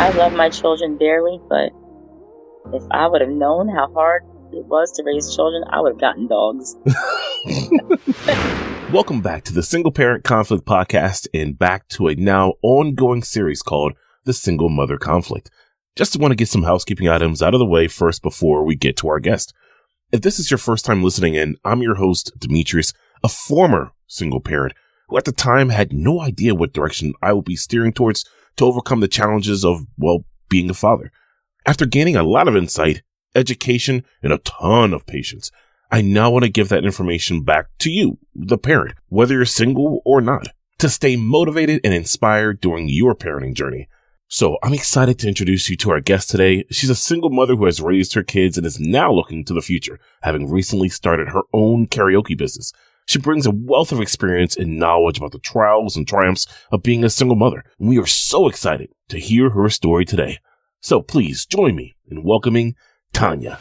I love my children dearly, but if I would have known how hard it was to raise children, I would have gotten dogs. Welcome back to the Single Parent Conflict Podcast and back to a now ongoing series called The Single Mother Conflict. Just want to get some housekeeping items out of the way first before we get to our guest. If this is your first time listening in, I'm your host, Demetrius, a former single parent who at the time had no idea what direction I would be steering towards to overcome the challenges of, well, being a father. After gaining a lot of insight, education, and a ton of patience, I now want to give that information back to you, the parent, whether you're single or not, to stay motivated and inspired during your parenting journey. So I'm excited to introduce you to our guest today. She's a single mother who has raised her kids and is now looking to the future, having recently started her own karaoke business. She brings a wealth of experience and knowledge about the trials and triumphs of being a single mother. And we are so excited to hear her story today. So please join me in welcoming Tanya.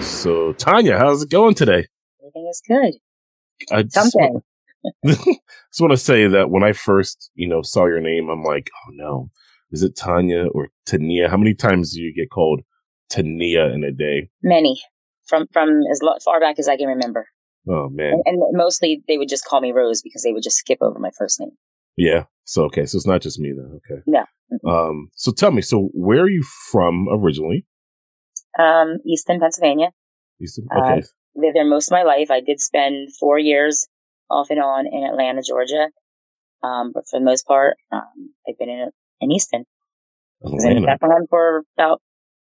So Tanya, how's it going today? Everything is good. I just want, just want to say that when I first, you know, saw your name, I'm like, oh no, is it Tanya or Tania? How many times do you get called Tania in a day? Many. From from as far back as I can remember. Oh man. And, and, mostly they would just call me Rose because they would just skip over my first name. Yeah. So okay, so it's not just me then. Okay. No. Um. So tell me, so where are you from originally? Um, Easton, Pennsylvania. Easton. Okay. Uh, lived there most of my life. I did spend four years off and on in Atlanta, Georgia. Um, but for the most part, um, I've been in in Easton. I was in for about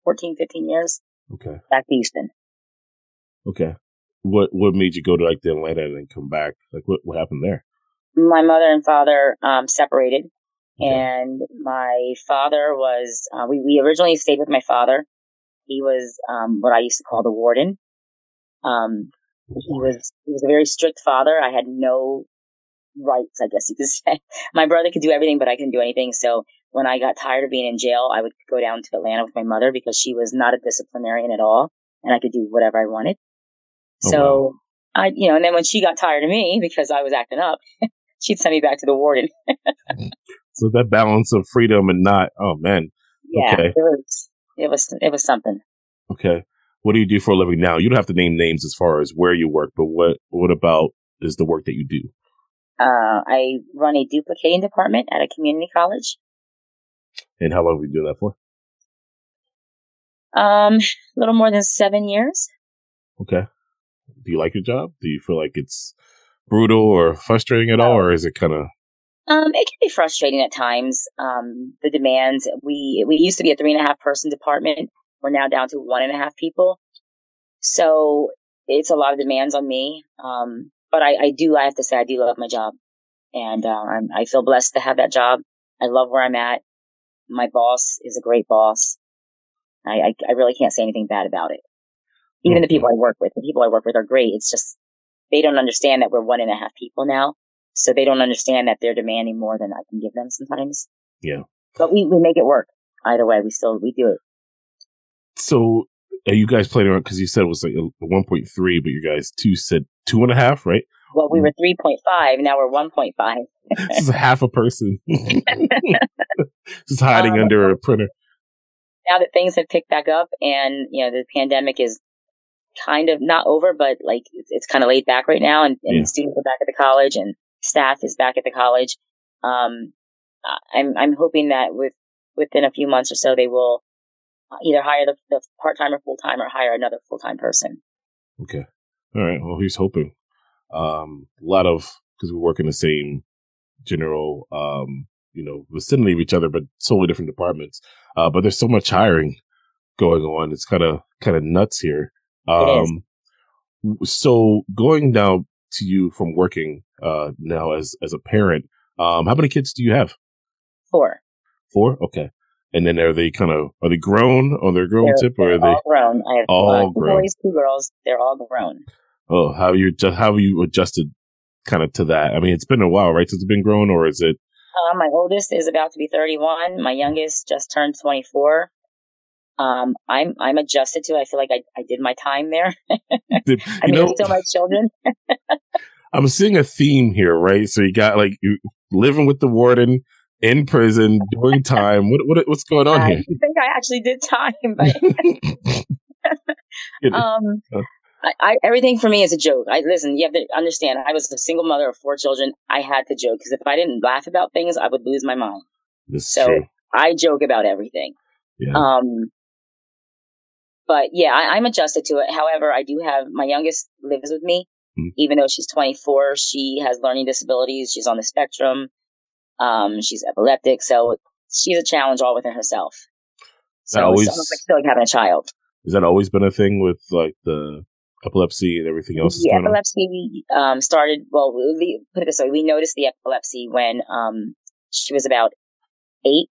14, 15 years. Okay. Back to Easton. Okay what what made you go to like the Atlanta and then come back? Like what what happened there? My mother and father um, separated, okay. and my father was uh, we we originally stayed with my father. He was um, what I used to call the warden. Um, he was he was a very strict father. I had no rights, I guess you could say. My brother could do everything, but I couldn't do anything. So when I got tired of being in jail, I would go down to Atlanta with my mother because she was not a disciplinarian at all, and I could do whatever I wanted. Oh, so wow. I, you know, and then when she got tired of me because I was acting up, she'd send me back to the warden. so that balance of freedom and not, oh man. Yeah, okay. it was, it was, it was something. Okay. What do you do for a living now? You don't have to name names as far as where you work, but what, what about is the work that you do? Uh, I run a duplicating department at a community college. And how long have you been doing that for? Um, a little more than seven years. Okay do you like your job? Do you feel like it's brutal or frustrating at all, or is it kind of? Um, it can be frustrating at times. Um, the demands we we used to be a three and a half person department. We're now down to one and a half people. So it's a lot of demands on me. Um, but I, I do, I have to say, I do love my job, and uh, i feel blessed to have that job. I love where I'm at. My boss is a great boss. I, I, I really can't say anything bad about it. Even the people I work with, the people I work with are great. It's just they don't understand that we're one and a half people now. So they don't understand that they're demanding more than I can give them sometimes. Yeah. But we, we make it work. Either way, we still, we do it. So are you guys playing around? Cause you said it was like 1.3, but you guys two said two and a half, right? Well, we were 3.5. Now we're 1.5. this is half a person. Just hiding um, under a printer. Now that things have picked back up and, you know, the pandemic is kind of not over, but like it's, it's kind of laid back right now, and, and yeah. students are back at the college, and staff is back at the college. Um, I'm I'm hoping that with within a few months or so, they will either hire the, the part time or full time, or hire another full time person. Okay, all right. Well, he's hoping. Um, a lot of because we work in the same general, um, you know, vicinity of each other, but totally different departments. Uh, but there's so much hiring going on. It's kind of kind of nuts here. Um, so going now to you from working, uh, now as, as a parent, um, how many kids do you have? Four. Four? Okay. And then are they kind of, are they grown on their grown they're, tip or are they all grown? I have all two grown. boys, two girls. They're all grown. Oh, how you how have you adjusted kind of to that? I mean, it's been a while, right? Since it's been grown or is it? Uh, my oldest is about to be 31. My youngest just turned 24 um, I'm I'm adjusted to. It. I feel like I, I did my time there. I mean, know, still my children. I'm seeing a theme here, right? So you got like you living with the warden in prison doing time. What, what what's going on I here? think I actually did time, but um, I, I, everything for me is a joke. I listen. You have to understand. I was a single mother of four children. I had to joke because if I didn't laugh about things, I would lose my mind. So true. I joke about everything. Yeah. Um, but yeah, I, I'm adjusted to it. However, I do have my youngest lives with me, Mhm. even though she's 24. She has learning disabilities. She's on the spectrum. Um, she's epileptic, so she's a challenge all within herself. So That always- it's almost like still like having a child. Has that always been a thing with like the epilepsy and everything else? the that's going on? epilepsy um, started. Well, we, put it this way: we noticed the epilepsy when um, she was about eight.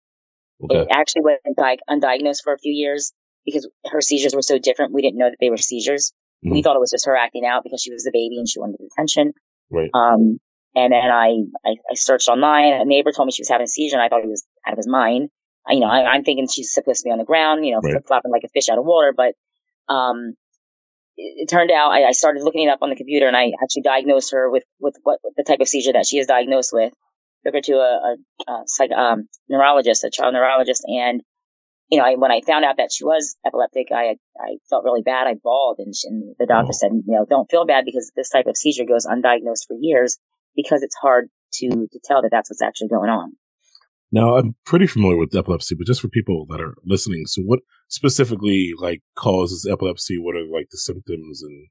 Okay. It actually went di- undiagnosed for a few years because her seizures were so different. We didn't know that they were seizures. We Mhm. thought it was just her acting out because she was a baby and she wanted attention. Right. Um, and then I, I, I searched online. A neighbor told me she was having a seizure, and I thought he was out of his mind. I, you know, I, I'm thinking she's supposed to be on the ground, you know, Right. flip flopping like a fish out of water. But um, it, it turned out I, I started looking it up on the computer, and I actually diagnosed her with with what the type of seizure that she is diagnosed with. Took her to a, a, a psych, um, neurologist, a child neurologist, and you know, I, when I found out that she was epileptic, I I felt really bad. I bawled, and, she, and the doctor Oh. said, you know, don't feel bad because this type of seizure goes undiagnosed for years because it's hard to to tell that that's what's actually going on. Now I'm pretty familiar with epilepsy, but just for people that are listening, so what specifically like causes epilepsy? What are like the symptoms and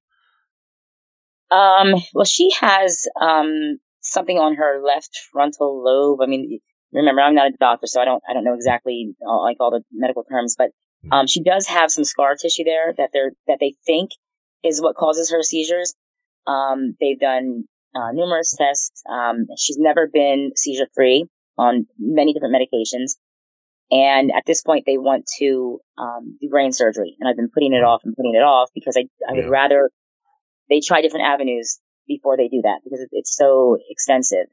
Um, well, she has um something on her left frontal lobe. I mean, remember, I'm not a doctor, so I don't I don't know exactly uh, like all the medical terms, but um, she does have some scar tissue there that they're that they think is what causes her seizures. Um, they've done uh, numerous tests. Um, she's never been seizure free on many different medications. And at this point, they want to um, do brain surgery. And I've been putting it off and putting it off because I, I would Yeah. rather they try different avenues before they do that because it's so extensive.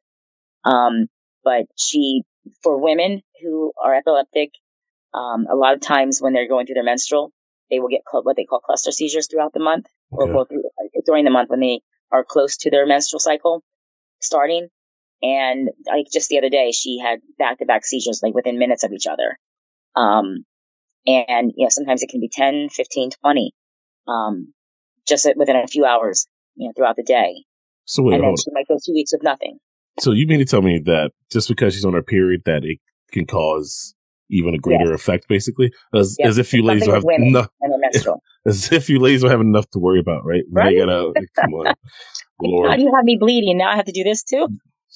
Um, but she, for women who are epileptic, um, a lot of times when they're going through their menstrual, they will get cl- what they call cluster seizures throughout the month or well, through- during the month when they are close to their menstrual cycle starting. And like just the other day, she had back to back seizures like within minutes of each other. Um, and you know, sometimes it can be 10, 15, 20, um, just within a few hours, you know, throughout the day. so wait, and then she might go two weeks with nothing. So you mean to tell me that just because she's on her period that it can cause even a greater effect, basically, as, Yes. as if you ladies have enough, and their menstrual. as if you ladies don't have enough to worry about, right? Now you Right? gotta come on, Lord, do you have me bleeding? Now I have to do this too?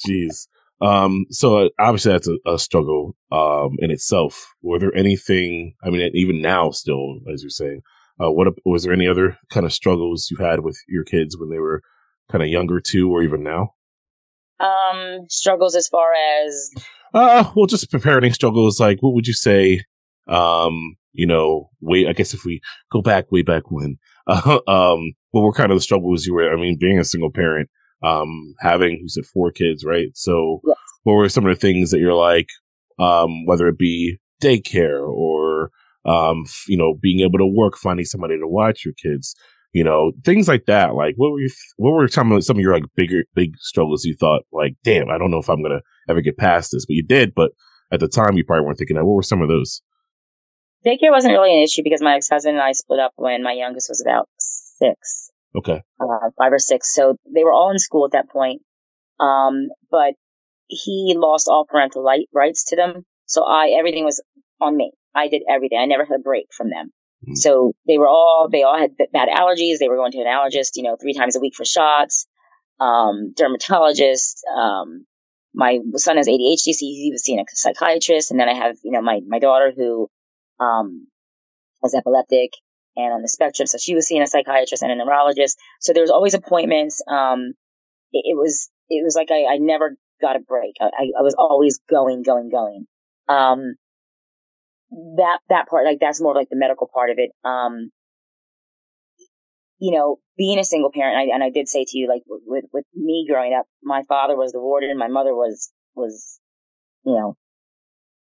jeez. Um, so uh, obviously that's a, a struggle um in itself. Were there anything? I mean, even now, still, as you're saying, uh, what was there any other kind of struggles you had with your kids when they were kind of younger too, or even now? Um, struggles as far as Uh, well, just parenting struggles. Like, what would you say? Um, you know, way. I guess if we go back way back when, uh, um, what were kind of the struggles you were? I mean, being a single parent, um, having you said four kids, right? So, Yes. what were some of the things that you're like, um, whether it be daycare or, um, f- you know, being able to work, finding somebody to watch your kids, you know, things like that. Like, what were you? What were some of some of your like bigger big struggles? You thought like, damn, I don't know if I'm gonna ever get past this, but you did. But at the time, you probably weren't thinking that. What were some of those? daycare wasn't really an issue because my ex-husband and I split up when my youngest was about six. Okay. uh, five or six. So they were all in school at that point. Um, but he lost all parental light, rights to them. So I, everything was on me. I did everything. I never had a break from them. Mm. So they were all, they all had bad allergies. They were going to an allergist, you know, three times a week for shots. Um, dermatologist. Um, my son has ADHD, so he was seeing a psychiatrist. And then I have, you know, my, my daughter who, um, was epileptic and on the spectrum. So she was seeing a psychiatrist and a neurologist. So there was always appointments. Um, it, it was, it was like I, I never got a break. I, I, I was always going, going, going. Um, that, that part, like that's more like the medical part of it. Um, you know, being a single parent, I, and I did say to you, like with, with me growing up, my father was the warden, my mother was, was, you know,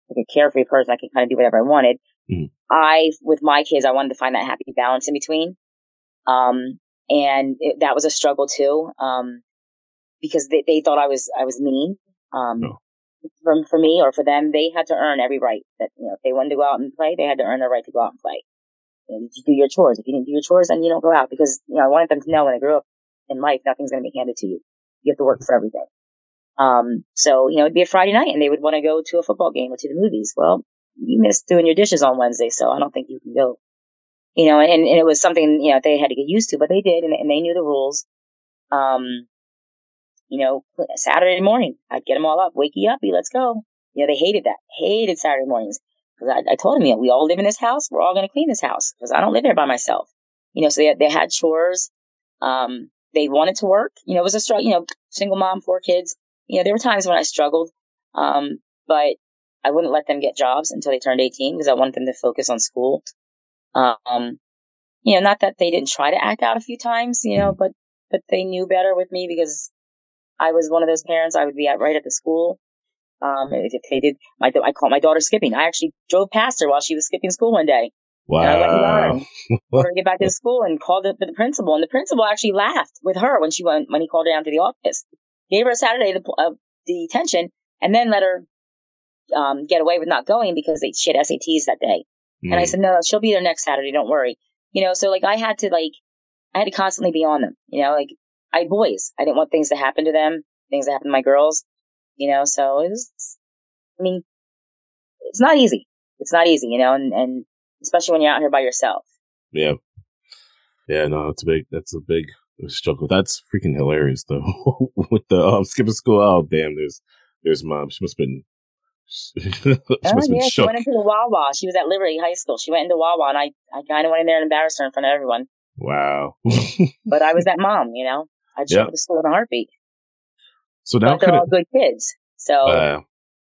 like a carefree person. I could kind of do whatever I wanted. Mhm. I, with my kids, I wanted to find that happy balance in between. Um, and it, that was a struggle too. Um, because they, they thought I was, I was mean. Um, No. For, for me or for them, they had to earn every right that, you know, if they wanted to go out and play, they had to earn the right to go out and play. And you do your chores. If you didn't do your chores, then you don't go out because, you know, I wanted them to know when they grew up in life, nothing's going to be handed to you. You have to work for everything. Um, so, you know, it'd be a Friday night and they would want to go to a football game or to the movies. Well, you missed doing your dishes on Wednesday, so I don't think you can go. You know, and, and it was something, you know, they had to get used to, but they did and, and they knew the rules. Um, you know, Saturday morning, I'd get them all up, wakey you up, let's go. You know, they hated that, hated Saturday mornings. Cause I, I told them, you know, we all live in this house. We're all going to clean this house because I don't live there by myself. You know, so they, they had chores. Um, they wanted to work. You know, it was a struggle, you know, single mom, four kids. You know, there were times when I struggled. Um, but I wouldn't let them get jobs until they turned 18 because I wanted them to focus on school. Um, you know, not that they didn't try to act out a few times, you know, but, but they knew better with me because I was one of those parents. I would be at right at the school. Um, if they did, my I caught my daughter skipping. I actually drove past her while she was skipping school one day. Wow. And I went and her to get back to the school and called it the principal. And the principal actually laughed with her when she went when he called her down to the office. Gave her a Saturday the, uh, detention and then let her um, get away with not going because they, she had SATs that day. Mm. And I hmm. said, no, she'll be there next Saturday. Don't worry. You know, so like I had to like, I had to constantly be on them, you know, like I had boys. I didn't want things to happen to them, things that happen to my girls, you know, so it was, I mean, it's not easy. It's not easy, you know, and, and especially when you're out here by yourself. Yeah. Yeah, no, that's a big, that's a big struggle. That's freaking hilarious though. With the, um, skipping school. Oh, damn, there's, there's mom. She must have been, she oh, yeah, she went into the Wawa. She was at Liberty High School. She went into Wawa, and I, I kind of went in there and embarrassed her in front of everyone. Wow. but I was that mom, you know. I'd show yep. up to school in a heartbeat. So now they're all good kids. So uh,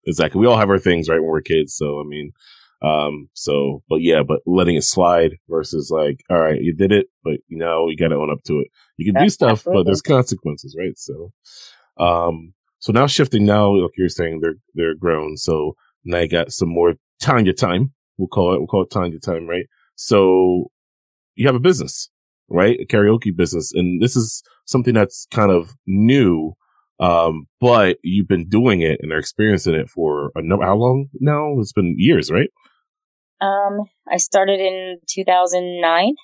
exactly, we all have our things right when we're kids. So I mean, um, so but yeah, but letting it slide versus like, all right, you did it, but you know you got to own up to it. You can That's do stuff, absolutely. but there's consequences, right? So, um, so now shifting now, like you're saying, they're they're grown. So now you got some more time to time. We'll call it we'll call it time to time, right? So you have a business, right? A karaoke business, and this is something that's kind of new. Um, but you've been doing it and are experiencing it for a number. How long now? It's been years, right? Um, I started in 2009.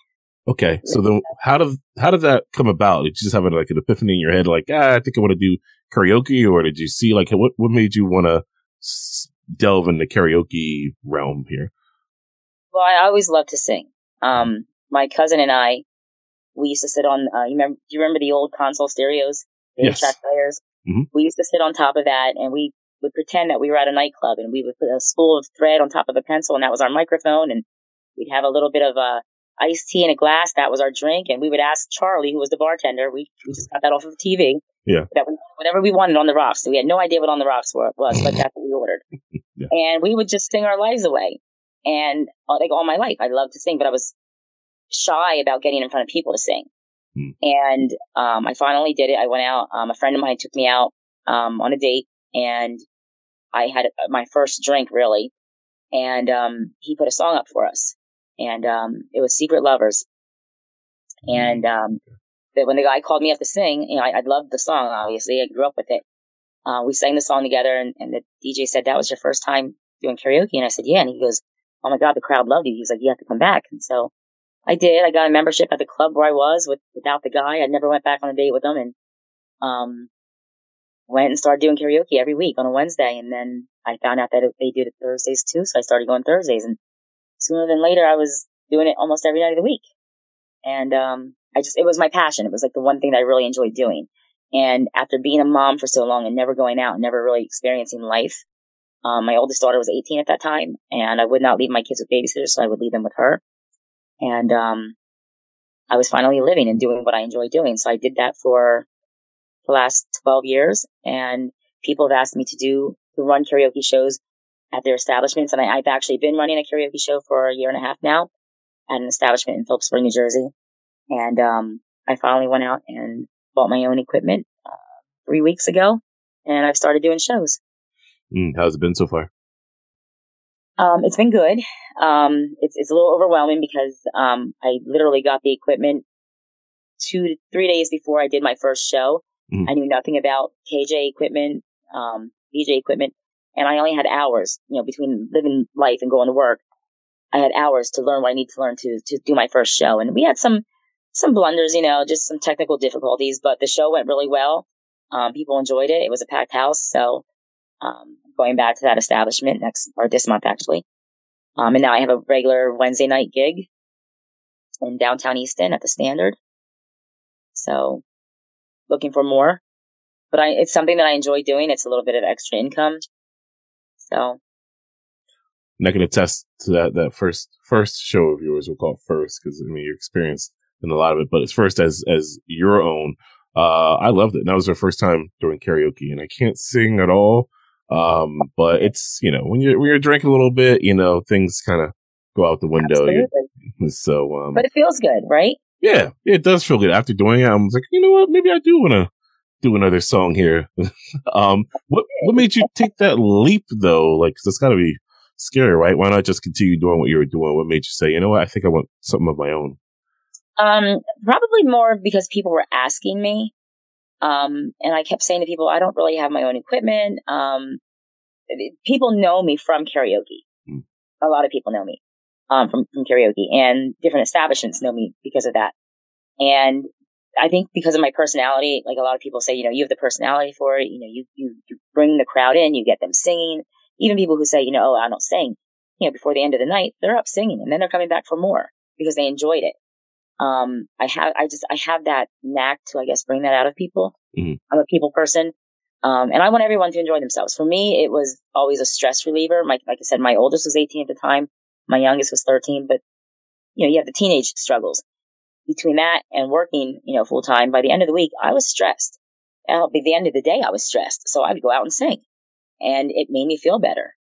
Okay, so then how did how did that come about? Did you just have like an epiphany in your head, like ah, I think I want to do karaoke, or did you see like what what made you want to delve in the karaoke realm here? Well, I always loved to sing. Um, my cousin and I, we used to sit on. Uh, you remember? Do you remember the old console stereos? The yes. Track players. Mm-hmm. We used to sit on top of that, and we would pretend that we were at a nightclub, and we would put a spool of thread on top of a pencil, and that was our microphone, and we'd have a little bit of uh, iced tea in a glass. That was our drink, and we would ask Charlie, who was the bartender. We, we just got that off of TV. Yeah. That we, whatever we wanted on the rocks. So we had no idea what on the rocks were, was, but that's what we ordered. yeah. And we would just sing our lives away. And uh, like all my life, I loved to sing, but I was shy about getting in front of people to sing. Hmm. And um, I finally did it. I went out. Um, a friend of mine took me out um, on a date, and I had my first drink really. And um, he put a song up for us, and um, it was "Secret Lovers." And um, when the guy called me up to sing, you know, I, I loved the song. Obviously, I grew up with it. Uh, we sang the song together, and, and the DJ said that was your first time doing karaoke, and I said, "Yeah." And he goes, "Oh my god, the crowd loved you." He's like, "You have to come back." And so I did. I got a membership at the club where I was with, without the guy. I never went back on a date with him and, um, went and started doing karaoke every week on a Wednesday. And then I found out that it, they did it Thursdays too. So I started going Thursdays and sooner than later I was doing it almost every night of the week. And, um, I just, it was my passion. It was like the one thing that I really enjoyed doing. And after being a mom for so long and never going out and never really experiencing life, um, my oldest daughter was 18 at that time and I would not leave my kids with babysitters. So I would leave them with her. And, um, I was finally living and doing what I enjoy doing. So I did that for the last 12 years and people have asked me to do, to run karaoke shows at their establishments. And I, have actually been running a karaoke show for a year and a half now at an establishment in Phillipsburg, New Jersey. And, um, I finally went out and bought my own equipment, uh, three weeks ago and I've started doing shows. Mm, how's it been so far? Um, it's been good. Um, it's, it's a little overwhelming because, um, I literally got the equipment two to three days before I did my first show. Mm-hmm. I knew nothing about KJ equipment, um, DJ equipment. and I only had hours, you know, between living life and going to work. I had hours to learn what I need to learn to to do my first show, and we had some some blunders, you know, just some technical difficulties, but the show went really well. Um, people enjoyed it. It was a packed house, so um, going back to that establishment next or this month actually. Um, and now I have a regular Wednesday night gig in downtown Easton at the Standard. So looking for more, but I, it's something that I enjoy doing. It's a little bit of extra income. So. And I can attest to that, that first, first show of yours, we'll call it first, because I mean, you're experienced in a lot of it, but it's first as, as your own. Uh, I loved it. And that was our first time doing karaoke and I can't sing at all. Um, but it's, you know, when you're, when you're drinking a little bit, you know, things kind of go out the window. So, um, but it feels good, right? Yeah, it does feel good. After doing it, I was like, you know what? Maybe I do want to do another song here. um, what, what made you take that leap though? Like, cause it's gotta be scary, right? Why not just continue doing what you were doing? What made you say, you know what? I think I want something of my own. Um, probably more because people were asking me. Um, and I kept saying to people, I don't really have my own equipment. Um, people know me from karaoke. Mm. A lot of people know me, um, from, from karaoke and different establishments know me because of that. And I think because of my personality, like a lot of people say, you know, you have the personality for it. You know, you, you, you bring the crowd in, you get them singing. Even people who say, you know, oh, I don't sing, you know, before the end of the night, they're up singing and then they're coming back for more because they enjoyed it um, I have, I just, I have that knack to, I guess, bring that out of people. Mm-hmm. I'm a people person. Um, and I want everyone to enjoy themselves. For me, it was always a stress reliever. My, like I said, my oldest was 18 at the time. My youngest was 13, but you know, you have the teenage struggles between that and working, you know, full time. By the end of the week, I was stressed. by the end of the day, I was stressed. So I would go out and sing and it made me feel better.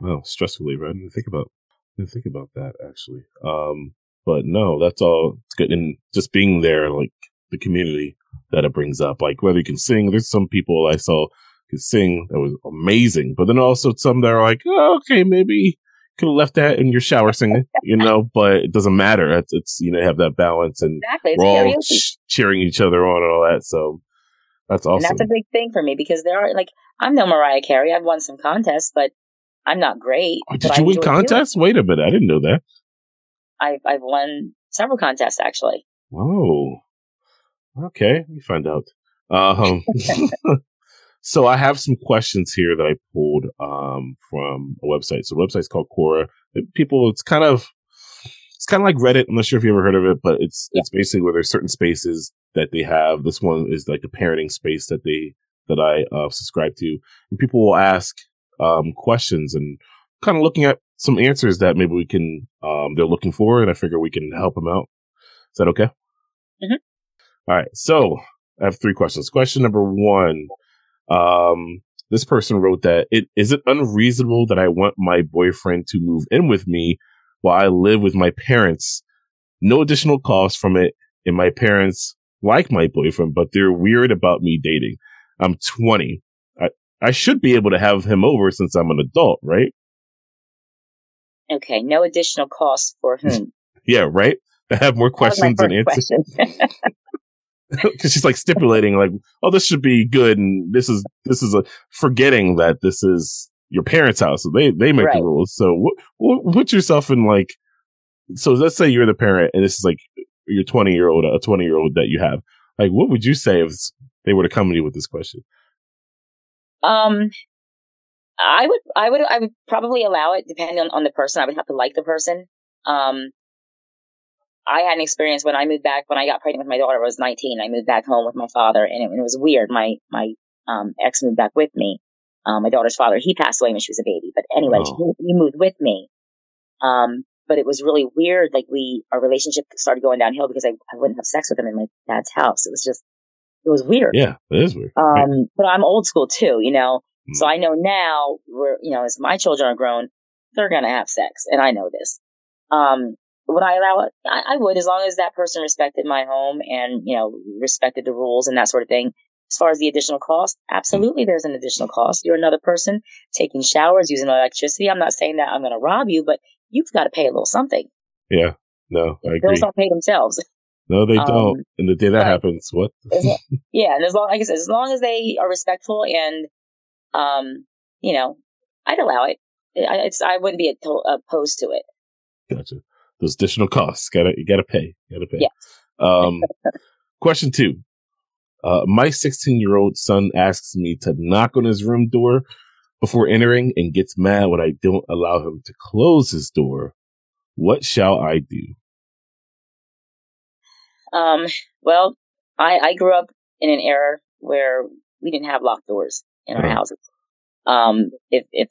Well, stress reliever. I didn't think about, I didn't think about that actually. Um, but no, that's all it's good. And just being there, like the community that it brings up, like whether you can sing, there's some people I saw could sing that was amazing, but then also some that are like, oh, okay, maybe could have left that in your shower singing, you know, but it doesn't matter. It's, it's you know, have that balance and exactly. we're all ch- cheering each other on and all that. So that's awesome. And that's a big thing for me because there are like, I'm no Mariah Carey. I've won some contests, but I'm not great. Oh, did you win contests? Wait a minute. I didn't know that. I've, I've won several contests actually. Whoa. Okay. We find out. Um, so I have some questions here that I pulled, um, from a website. So the website's called Quora. People, it's kind of, it's kind of like Reddit. I'm not sure if you ever heard of it, but it's, yeah. it's basically where there's certain spaces that they have. This one is like a parenting space that they, that I, uh, subscribe to. And people will ask, um, questions and kind of looking at some answers that maybe we can um, they're looking for, and I figure we can help them out. Is that okay? Mm-hmm. All right. So I have three questions. Question number one: um, This person wrote that it is it unreasonable that I want my boyfriend to move in with me while I live with my parents? No additional cost from it, and my parents like my boyfriend, but they're weird about me dating. I'm 20. I, I should be able to have him over since I'm an adult, right? Okay, no additional cost for whom? yeah, right. I have more questions than answers. Because she's like stipulating, like, oh, this should be good, and this is this is a forgetting that this is your parents' house, so they they make right. the rules. So what, what, put yourself in like, so let's say you're the parent, and this is like your 20 year old, a 20 year old that you have. Like, what would you say if they were to come to you with this question? Um, I would, I would, I would probably allow it depending on, on the person. I would have to like the person. Um, I had an experience when I moved back, when I got pregnant with my daughter, I was 19. I moved back home with my father and it, it was weird. My, my, um, ex moved back with me. Um, my daughter's father, he passed away when she was a baby. But anyway, oh. he, he moved with me. Um, but it was really weird. Like we, our relationship started going downhill because I, I wouldn't have sex with him in my dad's house. It was just, it was weird. Yeah, it is weird. Um, right. but I'm old school too, you know. So I know now where, you know, as my children are grown, they're going to have sex. And I know this. Um, would I allow it? I, I, would, as long as that person respected my home and, you know, respected the rules and that sort of thing. As far as the additional cost, absolutely there's an additional cost. You're another person taking showers, using electricity. I'm not saying that I'm going to rob you, but you've got to pay a little something. Yeah. No, I agree. Bills don't pay themselves. No, they don't. Um, and the day that happens, what? yeah. And as long, like I said, as long as they are respectful and um, you know, I'd allow it. I, it's, I wouldn't be opposed to it. Gotcha. Those additional costs, gotta you gotta pay, gotta pay. Yeah. Um, question two. Uh, my 16 year old son asks me to knock on his room door before entering and gets mad when I don't allow him to close his door. What shall I do? Um, well, I, I grew up in an era where we didn't have locked doors in our houses. Um, if, if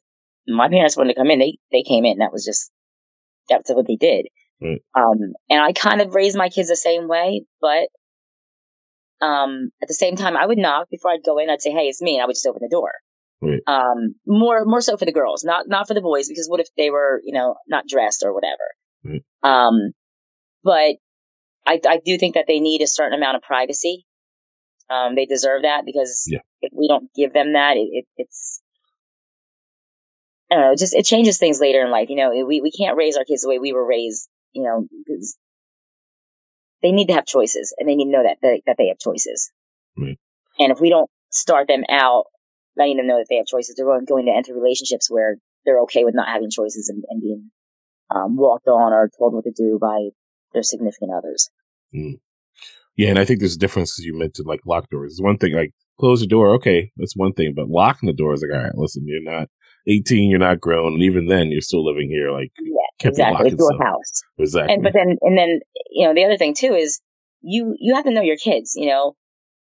my parents wanted to come in, they, they came in. That was just, that's what they did. Right. Um, and I kind of raised my kids the same way, but, um, at the same time, I would knock before I'd go in. I'd say, Hey, it's me. And I would just open the door. Right. Um, more, more so for the girls, not, not for the boys, because what if they were, you know, not dressed or whatever? Right. Um, but I, I do think that they need a certain amount of privacy. Um, they deserve that because yeah. if we don't give them that, it, it, it's, I don't know, just, it changes things later in life. You know, we, we can't raise our kids the way we were raised, you know, because they need to have choices and they need to know that, that, that they have choices. Right. And if we don't start them out letting them know that they have choices, they're going, going to enter relationships where they're okay with not having choices and, and being um, walked on or told what to do by their significant others. Mm. Yeah, and I think there's a difference because you mentioned like locked doors. It's one thing, like close the door, okay, that's one thing, but locking the door is like, all right, listen, you're not 18, you're not grown, and even then, you're still living here. Like, yeah, exactly, it's your house. Exactly. And but then, and then, you know, the other thing too is you you have to know your kids. You know,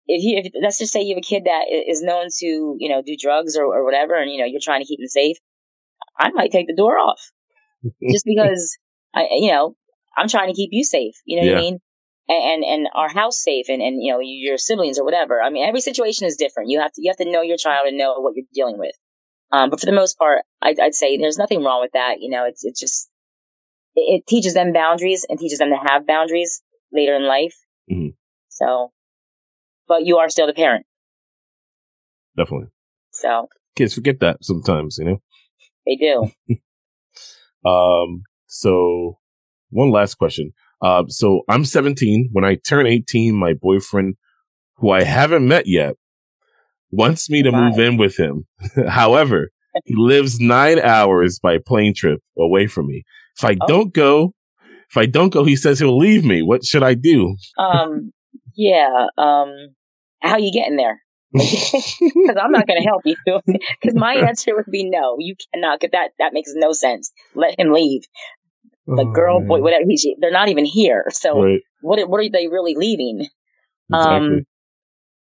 if you if, let's just say you have a kid that is known to you know do drugs or, or whatever, and you know you're trying to keep them safe, I might take the door off just because I you know I'm trying to keep you safe. You know yeah. what I mean? And, and our house safe and, and, you know, your siblings or whatever. I mean, every situation is different. You have to, you have to know your child and know what you're dealing with. Um, but for the most part, I'd, I'd, say there's nothing wrong with that. You know, it's, it's just, it, it teaches them boundaries and teaches them to have boundaries later in life. Mm-hmm. So, but you are still the parent. Definitely. So kids forget that sometimes, you know? They do. um, so one last question. Uh, so I'm 17. When I turn 18, my boyfriend, who I haven't met yet, wants me to Wow. move in with him. However, he lives nine hours by plane trip away from me. If I Oh. don't go, if I don't go, he says he'll leave me. What should I do? Um, yeah. Um, how you getting there? Because I'm not going to help you. Because my answer would be no. You cannot get that. That makes no sense. Let him leave. The Oh, girl, man. boy, whatever. They're not even here. So Right. what? What are they really leaving? Exactly. Um,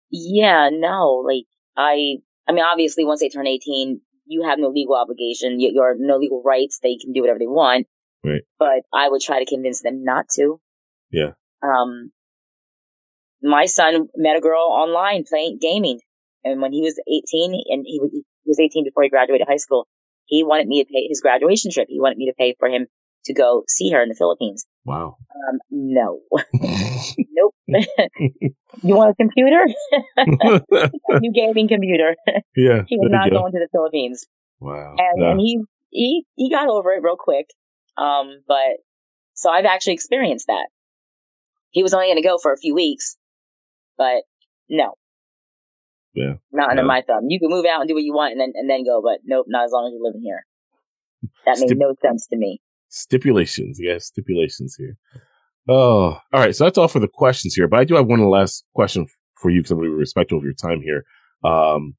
yeah, no. Like I, I mean, obviously, once they turn 18, you have no legal obligation. You, you're no legal rights. They can do whatever they want. Right. But I would try to convince them not to. Yeah. Um, my son met a girl online playing gaming, and when he was 18, and he was, he was 18 before he graduated high school, he wanted me to pay his graduation trip. He wanted me to pay for him to go see her in the Philippines. wow. Um, no, nope. you want a computer? New gaming computer. yeah. he was not go. going to the Philippines, Wow. and, No. and he he he got over it real quick. Um, but so I've actually experienced that. He was only going to go for a few weeks, but no. Yeah. Not under No. my thumb. You can move out and do what you want and then and then go, but nope, not as long as you're living here. That made Stip- no sense to me. Stipulations. Yes, stipulations here. Oh, all right. So that's all for the questions here. But I do have one last question for you because I'm going to be respectful of your time here. Um,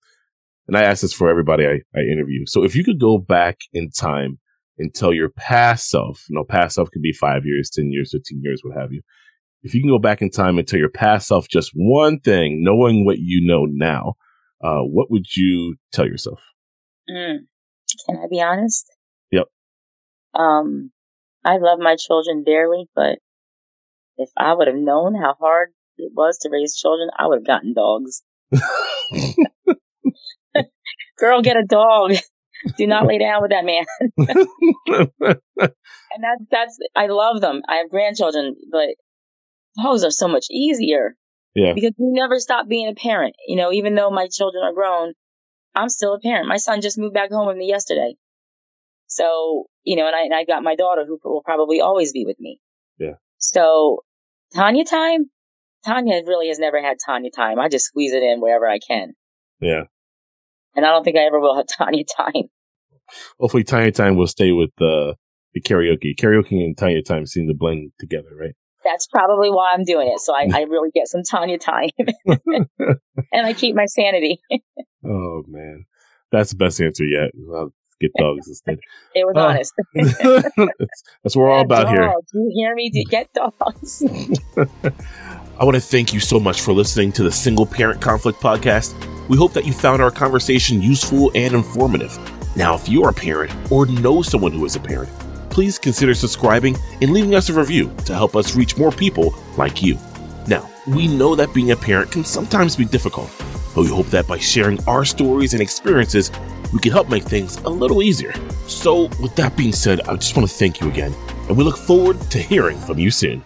and I ask this for everybody I, I interview. So if you could go back in time and tell your past self, you know, past self could be five years, 10 years, 15 years, what have you. If you can go back in time and tell your past self just one thing, knowing what you know now, uh, what would you tell yourself? Mm. Can I be honest? Um, I love my children dearly, but if I would have known how hard it was to raise children, I would have gotten dogs. Girl, get a dog. Do not lay down with that man. And that's, that's, I love them. I have grandchildren, but dogs are so much easier yeah. because you never stop being a parent. You know, even though my children are grown, I'm still a parent. My son just moved back home with me yesterday. So, you know, and I, and I got my daughter who will probably always be with me. Yeah. So Tanya time, Tanya really has never had Tanya time. I just squeeze it in wherever I can. Yeah. And I don't think I ever will have Tanya time. Hopefully, Tanya Time will stay with the the karaoke. Karaoke and Tanya Time seem to blend together, right? That's probably why I'm doing it. So I, I really get some Tanya time, and I keep my sanity. oh man, that's the best answer yet. Get dogs instead. It was uh, honest. that's, that's, what we're all about dogs. here. Do you hear me? Get dogs. I want to thank you so much for listening to the Single Parent Conflict Podcast. We hope that you found our conversation useful and informative. Now, if you're a parent or know someone who is a parent, please consider subscribing and leaving us a review to help us reach more people like you. Now, we know that being a parent can sometimes be difficult, but we hope that by sharing our stories and experiences, we can help make things a little easier. So, with that being said, I just want to thank you again, and we look forward to hearing from you soon.